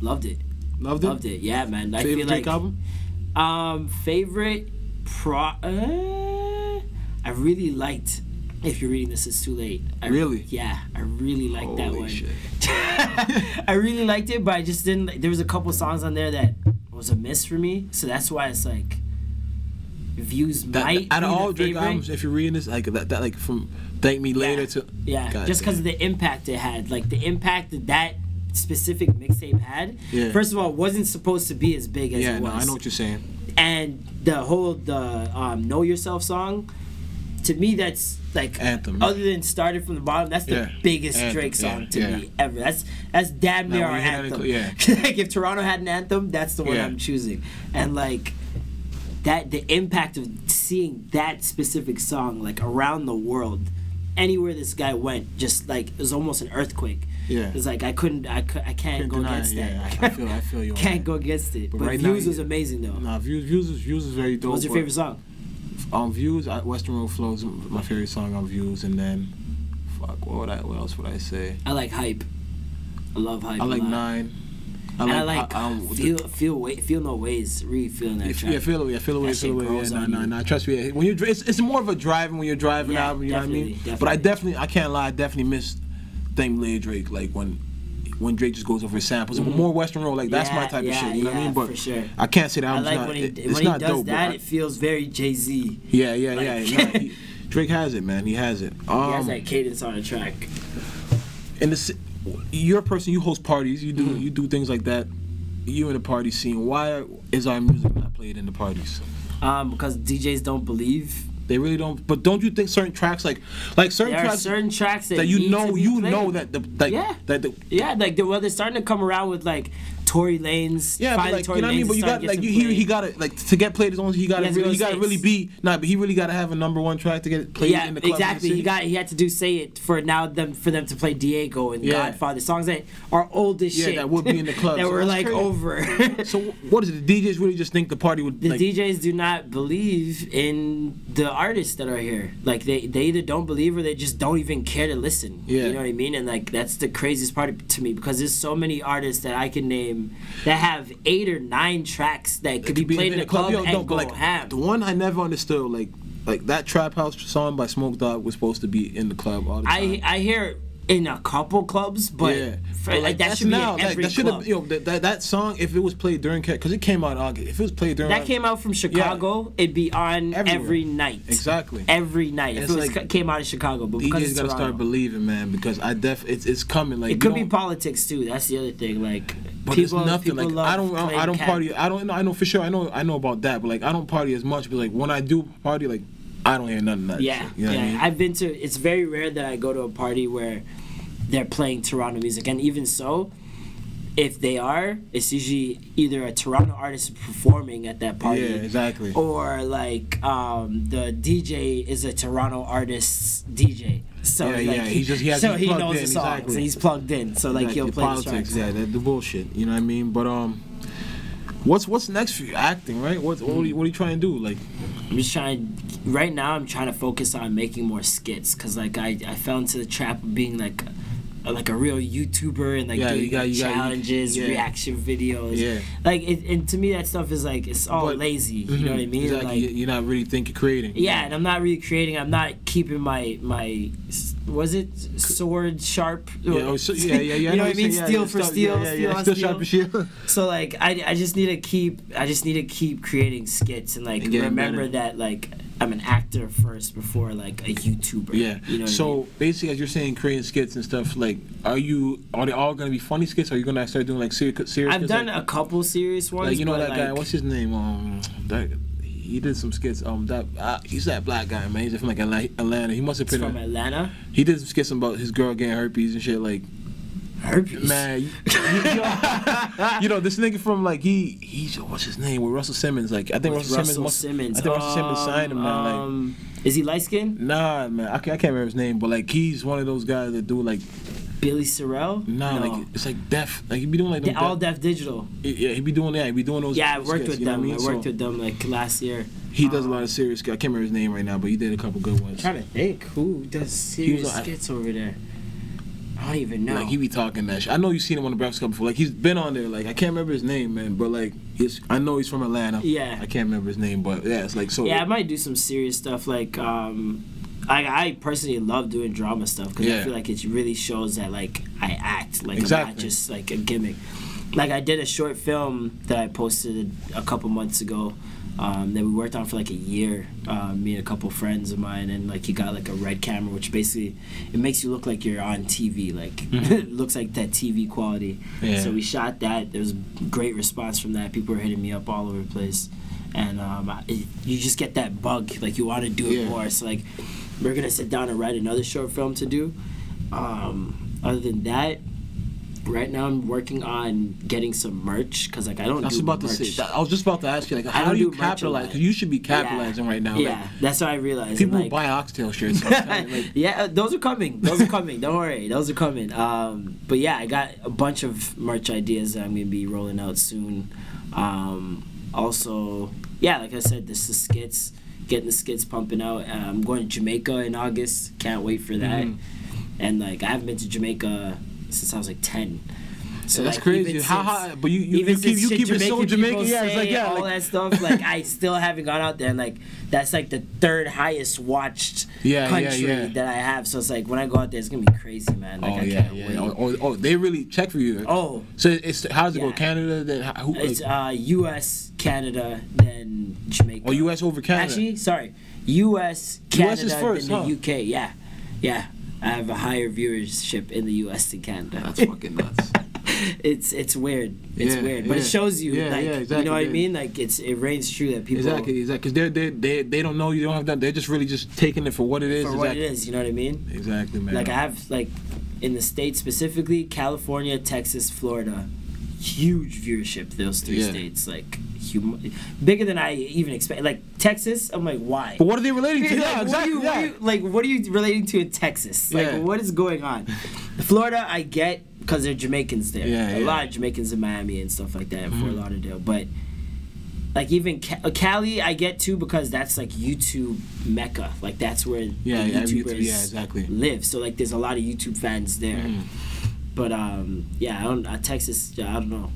loved it
Loved it.
loved it yeah man I
Favorite
feel like
album?
Um, favorite pro. Uh, I really liked. If you're reading this, it's too late. I,
Really?
Yeah, I really liked that
Holy
one.
shit. [laughs]
I really liked it, but I just didn't. Like, there was a couple songs on there that was a miss for me, so that's why it's like views
That,
might
out of all Drake
favorite.
albums, if you're reading this, like that, that like from Thank Me Later to
Yeah,
God
just because of the impact it had, like the impact that that specific mixtape had.
Yeah.
First of all, it wasn't supposed to be as big as
yeah,
it
no,
was.
I know what you're saying.
and the whole the um, know yourself song to me that's like
Anthem.
other than started from the bottom that's the
Yeah.
biggest
Anthem,
drake song
yeah,
to
yeah.
me ever that's that's damn near
Now,
our
when you hit
anthem
that, yeah. [laughs]
like if toronto had an anthem that's the one i'm choosing and like that the impact of seeing that specific song like around the world anywhere this guy went just like it was almost an earthquake
Yeah.
it's like i couldn't i, cou- I can't
Couldn't
go against
it,
that
yeah. I feel- I feel you [laughs]
can't go against it
But
but,
right now,
views was
you-
amazing though
Nah, Views, Views is Views is very dope.
what was your favorite song
Um, views. I, Weston Road Flows my favorite song on views, and then, fuck, what would I? What else would I say?
I like hype. I love hype.
I like nine.
And I like
I, um,
feel feel way, feel no ways. Really feeling that track.
yeah, feel away, feel away,
That
feel away. Yeah,
on
nah, nah. Trust me. When you're, it's, it's more of a driving when you're driving
Yeah,
album. You know what I mean?
definitely,
But I
definitely.
I can't lie. I definitely miss Thing Lay Drake. Like when, when Drake just goes over his samples. More Weston Road, Like that's my
Yeah,
type of shit. You know what I mean? But
for sure.
I can't say that
I
album's
like
not.
when he
it- it's
when he does
dope.
that.
I-
it feels very Jay Z.
yeah, yeah,
like-
yeah. [laughs] nah, he- Drake has it, man. He has it. Um,
He has that cadence on the track.
And the ci- you're a person you host parties you
Mm-hmm.
do you do things like that you in the party scene why is our music not played in the parties
Um, because DJs don't believe.
They really don't but don't you think certain tracks like like certain
There
tracks
certain tracks that,
that you know you
played.
know that the like
Yeah.
that the
Yeah, like the, well, they're starting to come around with like Tory Lanez.
yeah, but like
Tory
you know what I mean. But you got
to
like you hear he got to like to get played. It's only he got
He
to really, he got to really be nah. But he really got to have a number one track to get played
Yeah,
in the club.
exactly. He got he had to do "Say It" for now them for them to play Diego and
Yeah.
Godfather songs that are old as
Yeah,
shit.
that would be in the [laughs] club,
that
so
were like
crazy.
over. [laughs]
So what is it? The DJs really just think the party would be.
the
like.
DJs do not believe in the artists that are here. Like they, they either don't believe or they just don't even care to listen.
Yeah.
You know what I mean? And like that's the craziest part to me because there's so many artists that I can name that have eight or nine tracks that could be
could
played in a club,
Yo,
and go
like
ham.
the one I never understood, like like that trap house song by Smoke Dawg was supposed to be in the club all the time.
I I hear in a couple clubs, but
yeah,
for-
But,
like, that should be
now,
in
like,
every
that should
club.
have, yo, that, that that song if it was played during because it came out in August. If it was played during
that came out from Chicago, it'd be on
Everywhere.
every night.
exactly.
Every night. If it was,
like-
came out of Chicago, but because
DJs gotta
Toronto,
start believing, man, because I def it's it's coming. Like
it could be politics too. That's the other thing. Like
But
people,
it's nothing like I don't I don't
cat.
party I don't I know for sure I know I know about that but like I don't party as much but like when I do party like I don't hear nothing that
Yeah,
shit, you know
yeah.
I mean?
I've been to. It's very rare that I go to a party where they're playing Toronto music, and even so, if they are, it's usually either a Toronto artist performing at that party.
yeah, exactly.
Or like um, the DJ is a Toronto artist's DJ, so
Yeah,
like,
yeah, he just- he has-
so he knows
in,
the songs
exactly.
and he's plugged in. So like he'll play
politics,
the
yeah, the bullshit. You know what I mean? But um, what's what's next for you? Acting, right? What what are you, what are you trying to do? Like,
I'm just trying. Right now, I'm trying to focus on making more skits because like I, I fell into the trap of being like. Like a real YouTuber and like
Yeah,
doing
you got- you got- you-
challenges,
yeah.
reaction videos.
Yeah.
Like, it, and to me, that stuff is like it's all
But-
lazy. You mm-hmm. know what I mean?
Exactly.
Like,
You- You're not really thinking creating.
yeah, and I'm not really creating. I'm not keeping my my was it sword sharp?
Yeah, oh, so, yeah, yeah, yeah. [laughs]
you know what I mean? Steel for steel,
yeah, yeah,
steel
yeah,
steel.
shit. [laughs] [laughs]
So like I, I just need to keep I just need to keep creating skits and like
And
remember
better.
that like I'm an actor first before like a YouTuber.
Yeah.
You know what I
so
mean?
basically, as you're saying, creating skits and stuff, like, are you are they all gonna be funny skits? Or are you gonna start doing like serious? serious
I've done
like,
a couple serious ones.
like you know that guy. What's his name? Um, that he did some skits. Um, that uh, he's that black guy, man. He's from like Atlanta. He must have been.
from
A,
Atlanta.
he did some skits about his girl getting herpes and shit. Like,
Herpes.
man, you, know, [laughs] you know, this nigga from like he he's what's his name with Russell Simmons. Like I think Russell,
Russell
Simmons.
Simmons.
I think Russell Simmons signed him, man. Like.
Um, is he light skinned?
Nah, man, I can't, I can't remember his name, but like he's one of those guys that do like
Billy Sorrell?
nah,
no.
like it's like deaf. Like he be doing like them
all
deaf-
digital.
Yeah, he be doing that. He be doing those.
Yeah, I worked
skits,
with them. I,
I,
worked
So,
with them like last year.
He does a lot of serious. I can't remember his name right now, but he did a couple good ones.
trying to think who does serious
like-
skits over there. I don't even know.
Like he be talking that shit. I know you've seen him on the Breakfast Club before. Like he's been on there. Like I can't remember his name, man. But like he's, I know he's from Atlanta.
Yeah.
I can't remember his name, but yeah, it's like so.
Yeah, I might do some serious stuff. Like, um, I, I personally love doing drama stuff because
Yeah.
I feel like it really shows that like I act like I'm not just like a gimmick. Like I did a short film that I posted a couple months ago. Um, that we worked on for like a year, uh, me and a couple friends of mine, and like you got like a red camera, which basically it makes you look like you're on TV, like [laughs] it looks like that TV quality.
Mm-hmm. Yeah.
So we shot that. There was great response from that. People were hitting me up all over the place, and um, I- it, you just get that bug, like you want to do it
Yeah.
more. So like, we're gonna sit down and write another short film to do. Um, other than that, right now I'm working on getting some merch because like I don't.
I was
do
about to
merch.
say. I was just about to ask you, like, how do you
do
capitalize? Because you should be capitalizing
Yeah.
right now.
Yeah,
Like,
that's what I realized.
people
like,
buy oxtail [laughs] shirts. Like,
yeah, those are coming. Those are coming. Don't worry, those are coming. Um, but yeah, I got a bunch of merch ideas that I'm gonna be rolling out soon. Um, also, yeah, like I said, this is skits. getting the skits pumping out. Uh, I'm going to Jamaica in August. Can't wait for that.
Mhm.
And like I haven't been to Jamaica since I was like ten. So
that's
like,
crazy. How, how, but you, you,
even
you keep, you keep it so
Jamaican
Jamaican. Yeah, it's like, yeah.
all
like-
that stuff. Like I still haven't gone out there, and like that's like the third highest watched
Yeah, yeah,
country
yeah.
that I have. So it's like when I go out there, it's gonna be crazy, man. Like
oh,
I
yeah,
can't
yeah.
wait.
Oh, oh, oh, they really check for you.
Oh,
So it's how does it go? Canada, then who?
it's uh, U.S., Canada, then Jamaica.
oh, U.S. over Canada.
Actually, sorry, U.S., Canada,
US is first,
then the
huh?
U.K. Yeah, yeah. I have a higher viewership in the U.S. than Canada.
That's fucking nuts. [laughs]
it's it's weird. It's
Yeah,
weird, but it shows you,
Yeah,
like,
yeah,
you know what I mean? Like, it's it reigns true that people
Exactly, exactly. Because they they they don't know you don't have that. They're just really just taking it for what it is.
for what
exactly.
it is. You know what I mean?
Exactly, man.
Like I have like in the states specifically, California, Texas, Florida, huge viewership. Those three
Yeah.
states, like hum- bigger than I even expect. Like Texas, I'm like, why?
But what are they relating to?
Like,
Yeah,
what
exactly.
are you, what
yeah.
are you, like, what are you relating to in Texas? Like,
Yeah.
what is going on? Florida, I get because they're Jamaicans there.
Yeah,
a
yeah. Mm-hmm.
lot of Jamaicans in Miami and stuff like that, in Fort Lauderdale. But like even Ca- uh, Cali, I get too because that's like YouTube mecca. Like that's where
Yeah,
the
yeah,
YouTubers
YouTube- yeah, exactly.
live. So like, there's a lot of YouTube fans there.
Mm.
But um, yeah, I don't. Uh, Texas, yeah, I don't know.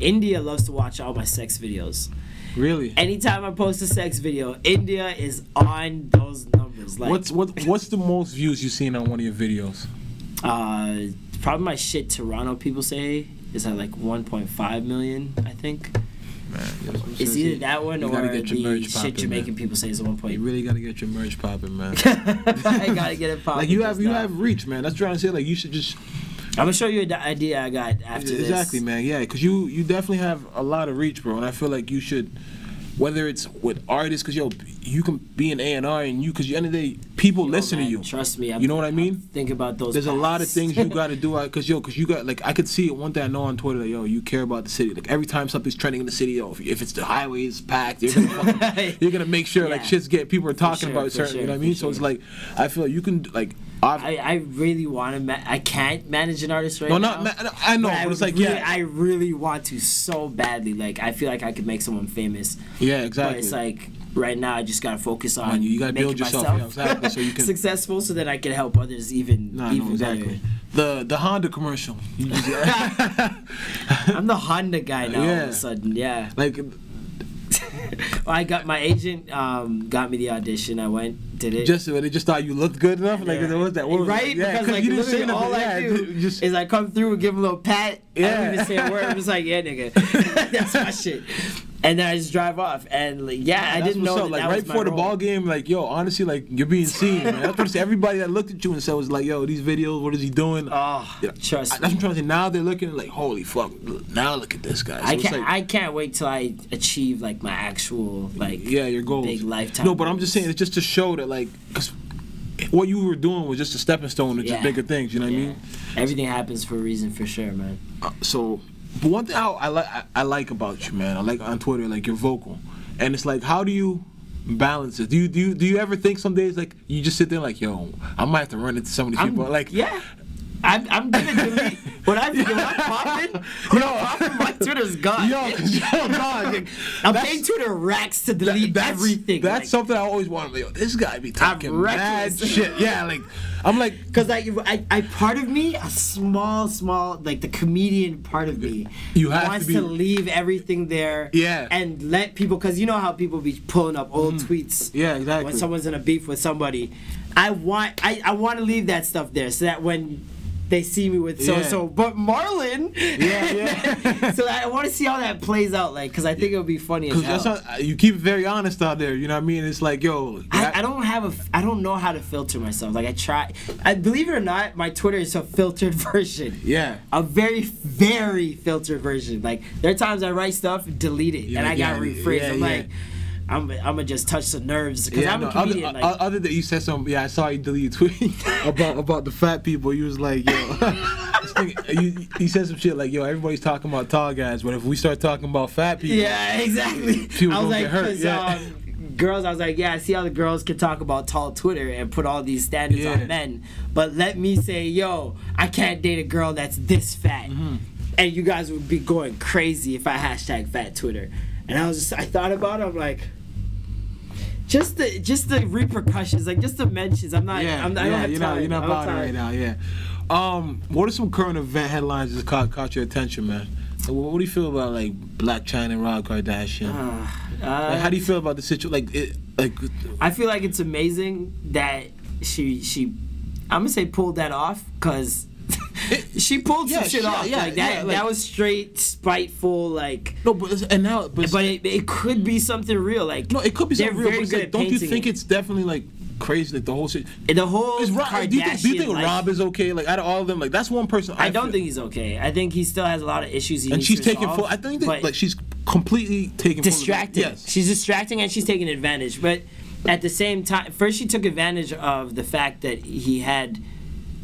India loves to watch all my sex videos.
Really?
Anytime I post a sex video, India is on those numbers. Like,
what's what what's the most views you've seen on one of your videos?
uh, probably my shit Toronto people say is at like 1.5 million, I think.
Man,
It's either that one
you
or
get your
the shit
poppin',
Jamaican
man.
people say is
at
one point.
You really gotta get your merch popping, man. [laughs]
I gotta get it popping. [laughs]
like you have you
now.
have reach, man. That's what I'm trying to say. Like you should just
I'm gonna show you the idea I got after this.
exactly, man. Yeah, because you you definitely have a lot of reach, bro. And I feel like you should, whether it's with artists, because yo, you can be an A and R, and you, because the end of the day, people
Yo,
listen
man,
to you.
Trust me. I'm,
You know what I mean?
I'm thinking about those.
There's a lot of things you [laughs] got to do, uh, because yo, because you got like I could see it. One thing I know on Twitter, like yo, you care about the city. Like every time something's trending in the city, yo, if, if it's the highways packed, you're gonna [laughs] fucking, you're gonna make sure like shit's get people are talking
sure,
about certain. you know what I mean? So it's like I feel like you can like. I've,
I, I really want to. Ma- I can't manage an artist right
no,
now.
not ma- I know,
But
it's like
really,
yeah,
I really want to so badly. Like I feel like I could make someone famous,
yeah, exactly.
but it's like right now I just gotta focus on
Man, you gotta build yourself, yeah, exactly, so you [laughs] can-
successful, so that I can help others even
No,
even
no, exactly. The the Honda commercial. [laughs] You
better. [laughs] I'm the Honda guy now. All of a sudden, yeah.
like
I got my agent um, got me the audition. I went, did it.
just they just thought you looked good enough. Like
Yeah.
what was that? What was
right?
Yeah,
because like
you didn't say
all. I
yeah,
do
just
is I come through and give him a little pat. I
Yeah.
don't even say a word. I'm just like, yeah, nigga, that's my shit. And then I just drive off. And like, yeah, I didn't know that
Like
that
right before the ball game, like yo, honestly, like you're being [laughs] seen, man. That's what I'm saying. Everybody that looked at you and said was like, yo, these videos, what is he doing?
Oh,
Yeah.
trust
I-
me.
That's what I'm trying to say. Now they're looking like, holy fuck! Now look at this guy. So
I can't.
like-
I can't wait till I achieve like my actual like.
yeah, your goals.
big lifetime
No, but I'm just saying it's just to show that like, cause what you were doing was just a stepping stone to just
Yeah.
bigger things. You know what I mean?
Everything happens for a reason, for sure, man.
Uh, so, but one thing I, I like I, like about you, man, I like on Twitter, like you're vocal, and it's like, how do you balance it? Do you do you, do you ever think some days like you just sit there like, yo, I might have to run into some of these
I'm,
people, like,
yeah. I'm, I'm gonna delete when I when I'm popping. [laughs] When I'm popping, my Twitter's gone.
yo, yo, dog, [laughs]
I'm paying Twitter racks to
that-
delete
that's,
everything.
That's
like,
something I always wanted. Like, yo, this guy be talking mad shit. Yeah, like I'm like,
Cause like I, I part of me, a small, small, like the comedian part of me,
You have to
wants
be-
to, leave everything there,
Yeah.
and let people. Cause you know how people be pulling up old tweets,
Mm. yeah, exactly.
when someone's in a beef with somebody. I want, I, I want to leave that stuff there, so that when they see me with so
Yeah.
so, but Marlon,
Yeah, yeah. [laughs]
so I want to see how that plays out, like, cause I think it'll be funny hell.
that's how, you keep it very honest out there. You know what I mean? It's like, yo,
I, I don't have a, I don't know how to filter myself. Like I try. I believe it or not, my Twitter is a filtered [laughs] version.
yeah.
A very very filtered version. Like there are times I write stuff, delete it,
Yeah,
and I
yeah,
gotta rephrase.
yeah,
I'm
yeah.
like, I'm I'm gonna just touch the nerves because
Yeah,
I'm
no,
a comedian.
other,
like,
other than you said something, yeah, I saw you delete a tweet [laughs] about about the fat people. You was like, yo, [laughs] this thing- you, you said some shit like, yo, everybody's talking about tall guys, but if we start talking about fat people,
yeah, [laughs] exactly.
People
I was like,
get hurt,
'cause,
yeah.
um, girls. I was like, yeah, I see how the girls can talk about tall Twitter and put all these standards
Yeah.
on men, but let me say, yo, I can't date a girl that's this fat,
Mm-hmm.
and you guys would be going crazy if I hashtag fat Twitter. And I was just, I thought about it. I'm like, just the just the repercussions, like just the mentions. I'm not.
Yeah,
I'm, I
yeah,
don't have
you're
time.
not, you're not
I don't
about it right now. Yeah. Um, what are some current event headlines that caught, caught your attention, man? Like, What, what do you feel about like Blac Chyna and Rob Kardashian? [sighs]
Uh,
Like, how do you feel about the situation? Like, it, like,
I feel like it's amazing that she she I'm gonna say pulled that off because [laughs] she pulled some shit off
yeah,
like that.
yeah, like-
that was straight spiteful like.
no, but and now, but,
But it, it could be something real. Like
no, it could be something real. But like, don't you think
it.
it's definitely like crazy? Like the whole shit.
the whole
Is Rob, do you think, do you think Rob is okay? Like out of all of them, like that's one person.
I don't
feel-
think he's okay. I think he still has a lot of issues. He
And she's taking full. I think that, like she's completely taking
distracted.
Yes.
She's distracting and she's taking advantage. But at the same time, first she took advantage of the fact that he had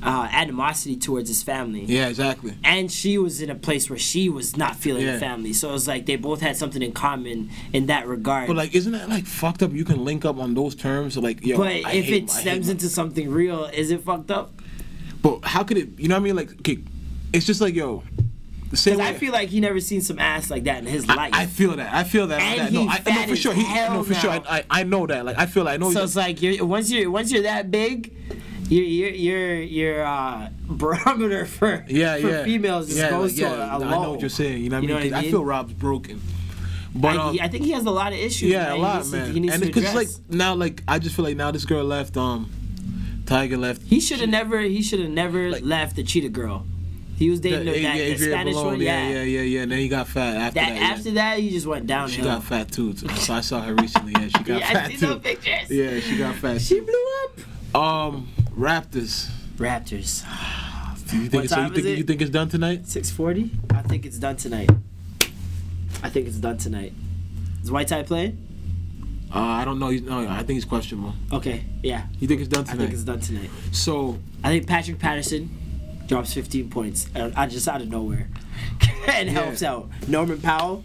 uh, animosity towards his family.
yeah, exactly.
And she was in a place where she was not feeling
Yeah.
the family. So it was like they both had something in common in that regard.
But like, isn't that like fucked up? You can link up on those terms. Like, yo,
But
I
if it
I
stems into something real, is it fucked up?
But how could it? You know what I mean? Like, okay, it's just like yo, same
Because. I feel like he never seen some ass like that in his life.
I feel that. I feel that.
And
that. no, I, no, for sure. He, no, for sure.
now.
I, I, I know that. Like, I feel. I know.
so it's like you're once you're once you're that big, your your your your uh, barometer for
yeah,
for
yeah.
females just
yeah,
goes
yeah,
to a, a
I know what you're saying. You know what
You know
I mean?
what I
'Cause I feel Rob's broken. But
I,
um,
I think he has a lot of issues.
yeah,
man.
a lot, man.
he needs
and because like now, like I just feel like now this girl left. Um, Tyga left.
he should have never he should have never
Like-
left the cheetah girl. He was dating
The-
that, the
Adrienne
Spanish one.
Yeah,
Yeah,
yeah, yeah, yeah. And then he got fat after
That
that. yeah.
after that he just went
down.
She
got fat too. [laughs] So I saw her recently. Yeah, she got
Yeah, I
fat
see
too.
those pictures.
Yeah, she got fat.
She blew up.
Um, Raptors.
Raptors. [sighs]
Do you think it's, so you think
it?
you think it's done tonight?
Six forty. I think it's done tonight. I think it's done tonight. Is White Tie playing?
Uh, I don't know. He's, no, I think he's questionable.
Okay, yeah.
You think it's done tonight?
I think it's done tonight.
so
I think Patrick Patterson drops 15 points uh, out just out of nowhere [laughs] and helps out. Norman Powell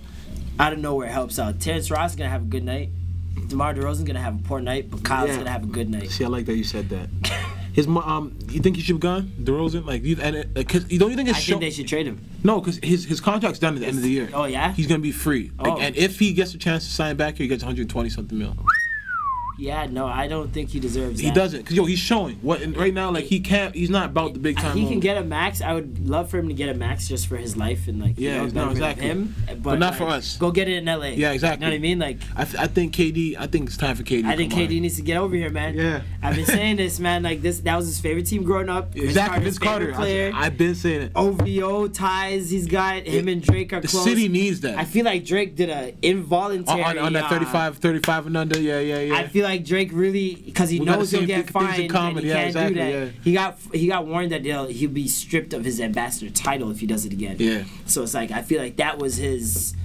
out of nowhere helps out. Terrence Ross is gonna have a good night. DeMar DeRozan's gonna have a poor night, but Kyle's
Yeah.
gonna have a good night.
see, I like that you said that. [laughs] His um, you think he should have gone DeRozan? Like, you and it, cause you don't you think
I
it's show-
think they should trade him.
no? Because his his contract's done at the end of the year.
Oh yeah,
He's gonna be free. Like,
Oh.
and if he gets a chance to sign back here, he gets 120 something mil.
Yeah. No, I don't think he deserves. It.
He
that.
doesn't, cause yo, he's showing what and right now. Like he can't. He's not about the big time.
He can
moment.
get a max. I would love for him to get a max just for his life and like
Yeah,
you know,
no, exactly.
him, but,
But not
like,
for us.
Go get it in L.A.
Yeah, exactly.
You know what I mean? Like
I, th- I think KD. I think it's time for KD. to
I think
come on.
KD needs to get over here, man.
Yeah.
I've been saying this, man. Like this, that was his favorite team growing up. Vince
Exactly,
Carter's
Vince Carter.
favorite player.
I, have been saying it.
OVO ties he's got. Him and Drake are
the
close.
The city needs that.
I feel like Drake did a involuntary
on, on that
uh,
35, 35 and under. Yeah, yeah, yeah.
I feel like Drake really because he
We
knows he'll get
thi- things in
fined
common,
and he
yeah,
can't
exactly,
do that.
yeah.
He got he got warned that he'll he'll be stripped of his ambassador title if he does it again.
Yeah.
So it's like I feel like that was his.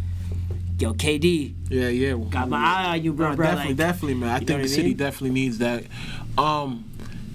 Yo, KD,
yeah, yeah.
got my eye on you, bro.
No,
bro.
definitely,
like,
definitely, man. I think the
I
city definitely needs that. Um,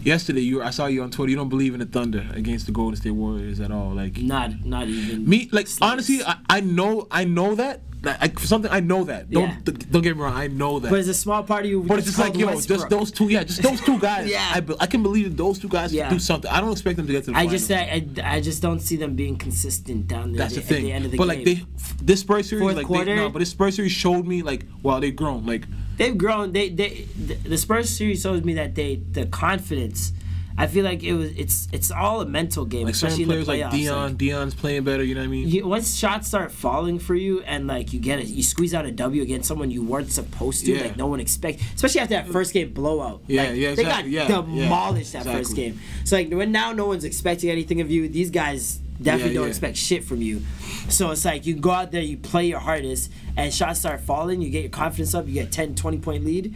yesterday, you, I saw you on Twitter. You don't believe in the Thunder against the Golden State Warriors at all. Like
Not not even
me, like honestly, I, I know, I know that. I, for something, I know that. Don't
Yeah.
don't get me wrong. I know that.
But it's a small part of you.
But it's just like yo, just those two, yeah, just those two guys. [laughs]
Yeah.
I, be- I can believe that those two guys
Yeah.
do something. I don't expect them to get to the
I
finals.
just I, I, I just don't see them being consistent down there
That's the
at
thing.
the end of the
but
game.
like they, this Spurs series,
Fourth
like
quarter?
they, no, but this Spurs series showed me like, wow, they've grown. Like
they've grown. They they the, the Spurs series shows me that they the confidence. I feel like it was it's it's all a mental game,
like
especially
certain
in the
players
playoffs.
like Dion,
Like,
Dion's playing better. You know what I mean?
you, once shots start falling for you and like you get it, you squeeze out a W against someone you weren't supposed to.
Yeah.
Like no one expect, especially after that first game blowout.
Yeah,
like,
yeah,
They got
yeah, yeah,
demolished that first game. So like when now no one's expecting anything of you. These guys definitely
Yeah,
don't
yeah.
expect shit from you. So it's like you go out there, you play your hardest, and shots start falling. You get your confidence up. You get 10, 20 point lead.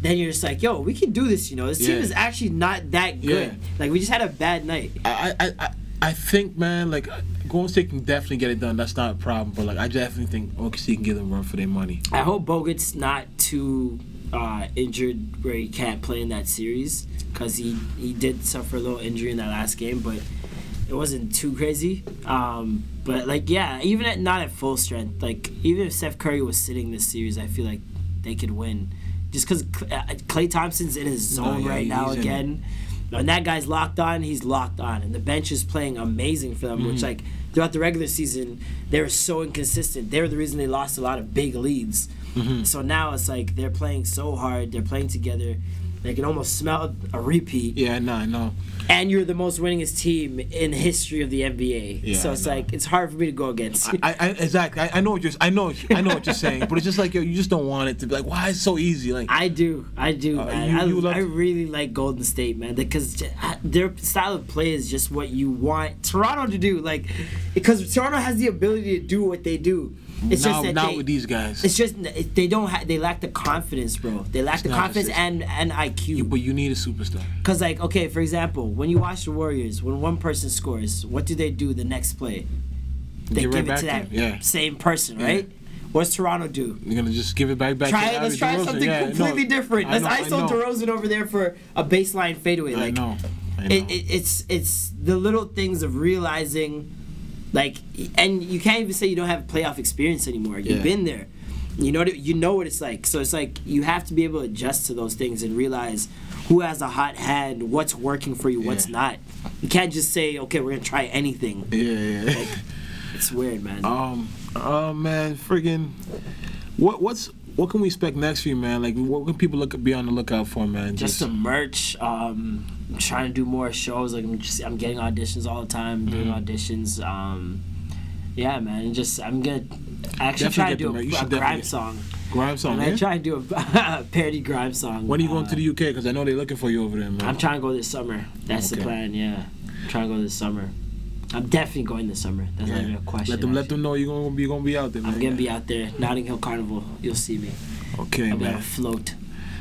Then you're just like, yo, we can do this. You know, this team is actually not that good.
Yeah.
Like we just had a bad night.
I, I, I, I think, man, like Golden State can definitely get it done. That's not a problem. But like, I definitely think OKC can give them a run for their money.
I hope Bogut's not too uh, injured where he can't play in that series because he, he did suffer a little injury in that last game, but it wasn't too crazy. Um, but like, yeah, even at not at full strength, like even if Steph Curry was sitting this series, I feel like they could win, just because Klay Thompson's in his zone
yeah,
right now
in
again. When that guy's locked on, he's locked on, and the bench is playing amazing for them.
Mm-hmm.
Which like throughout the regular season, they were so inconsistent. They were the reason they lost a lot of big leads.
Mm-hmm.
So now it's like they're playing so hard. They're playing together. They can almost smell a repeat.
Yeah, no, I know.
And you're the most winningest team in the history of the NBA.
Yeah,
so it's like it's hard for me to go against.
I, I exactly. I, I know what you're. I know. I know what you're saying. But it's just like yo, you just don't want it to be like. Why is it so easy? Like
I do, I do,
Uh,
man.
you-
I,
you
I really like Golden State, man, because their style of play is just what you want Toronto to do. Like, because Toronto has the ability to do what they do. It's
now,
just that
now
they,
with these guys.
It's just they don't have they lack the confidence, bro. They lack the
not-
confidence
it's
and and IQ.
but you need a superstar.
Cause like okay, for example, when you watch the Warriors, when one person scores, what do they do the next play? They
Give
give,
right
it to that
to yeah.
same person, right? What's Toronto do?
You're gonna just give it back back.
Try
to
let's try
DeRozan.
something
Yeah, no,
completely different.
I
Let's
know, I
ISO. DeRozan over there for a baseline fadeaway.
I
Like
know. I know.
it, it, it's it's the little things of realizing, like, and you can't even say you don't have playoff experience anymore. You've
Yeah.
been there. You know what- you know what it's like. So it's like you have to be able to adjust to those things and realize who has a hot hand, what's working for you, what's
Yeah.
not. You can't just say, okay, we're gonna try anything.
yeah, yeah.
It's weird, man.
Um, oh man, friggin', what what's what can we expect next for you, man? Like, what can people look be on the lookout for, man?
just some merch. Um, I'm trying to do more shows. Like I'm just I'm getting auditions all the time, doing
Mm-hmm.
auditions. Um, yeah, man. and Just I'm gonna actually
Definitely
try to do a. A grime song.
grime song.
And
Yeah?
I try to do [laughs] a parody grime song.
when are you going
Uh,
to the UK? Because I know they're looking for you over there, man.
I'm trying to go this summer. That's the plan. Yeah, I'm trying to go this summer. I'm definitely going this summer. That's not even a question.
Let them let them know you're gonna be gonna be out there, man.
I'm gonna be out there, Notting Hill Carnival. You'll see me.
Okay,
I'll be on a
man.
float.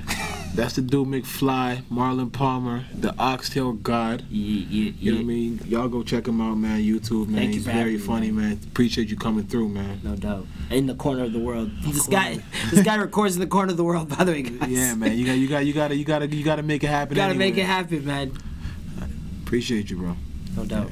[laughs]
That's the dude McFly, Marlon Palmer, the Oxtail God.
Yeah, yeah,
You know what I mean? Y'all go check him out, man. YouTube, man.
Thank you
He's very
me,
funny, man. Appreciate you coming through, man.
No doubt. In the corner of the world. This guy, this guy records in the corner of the world. [laughs] By the way, guys.
Yeah, man. You got, you got, you got to, you got to, you got to make it happen.
You Gotta make it happen, man.
Appreciate you, bro.
No doubt.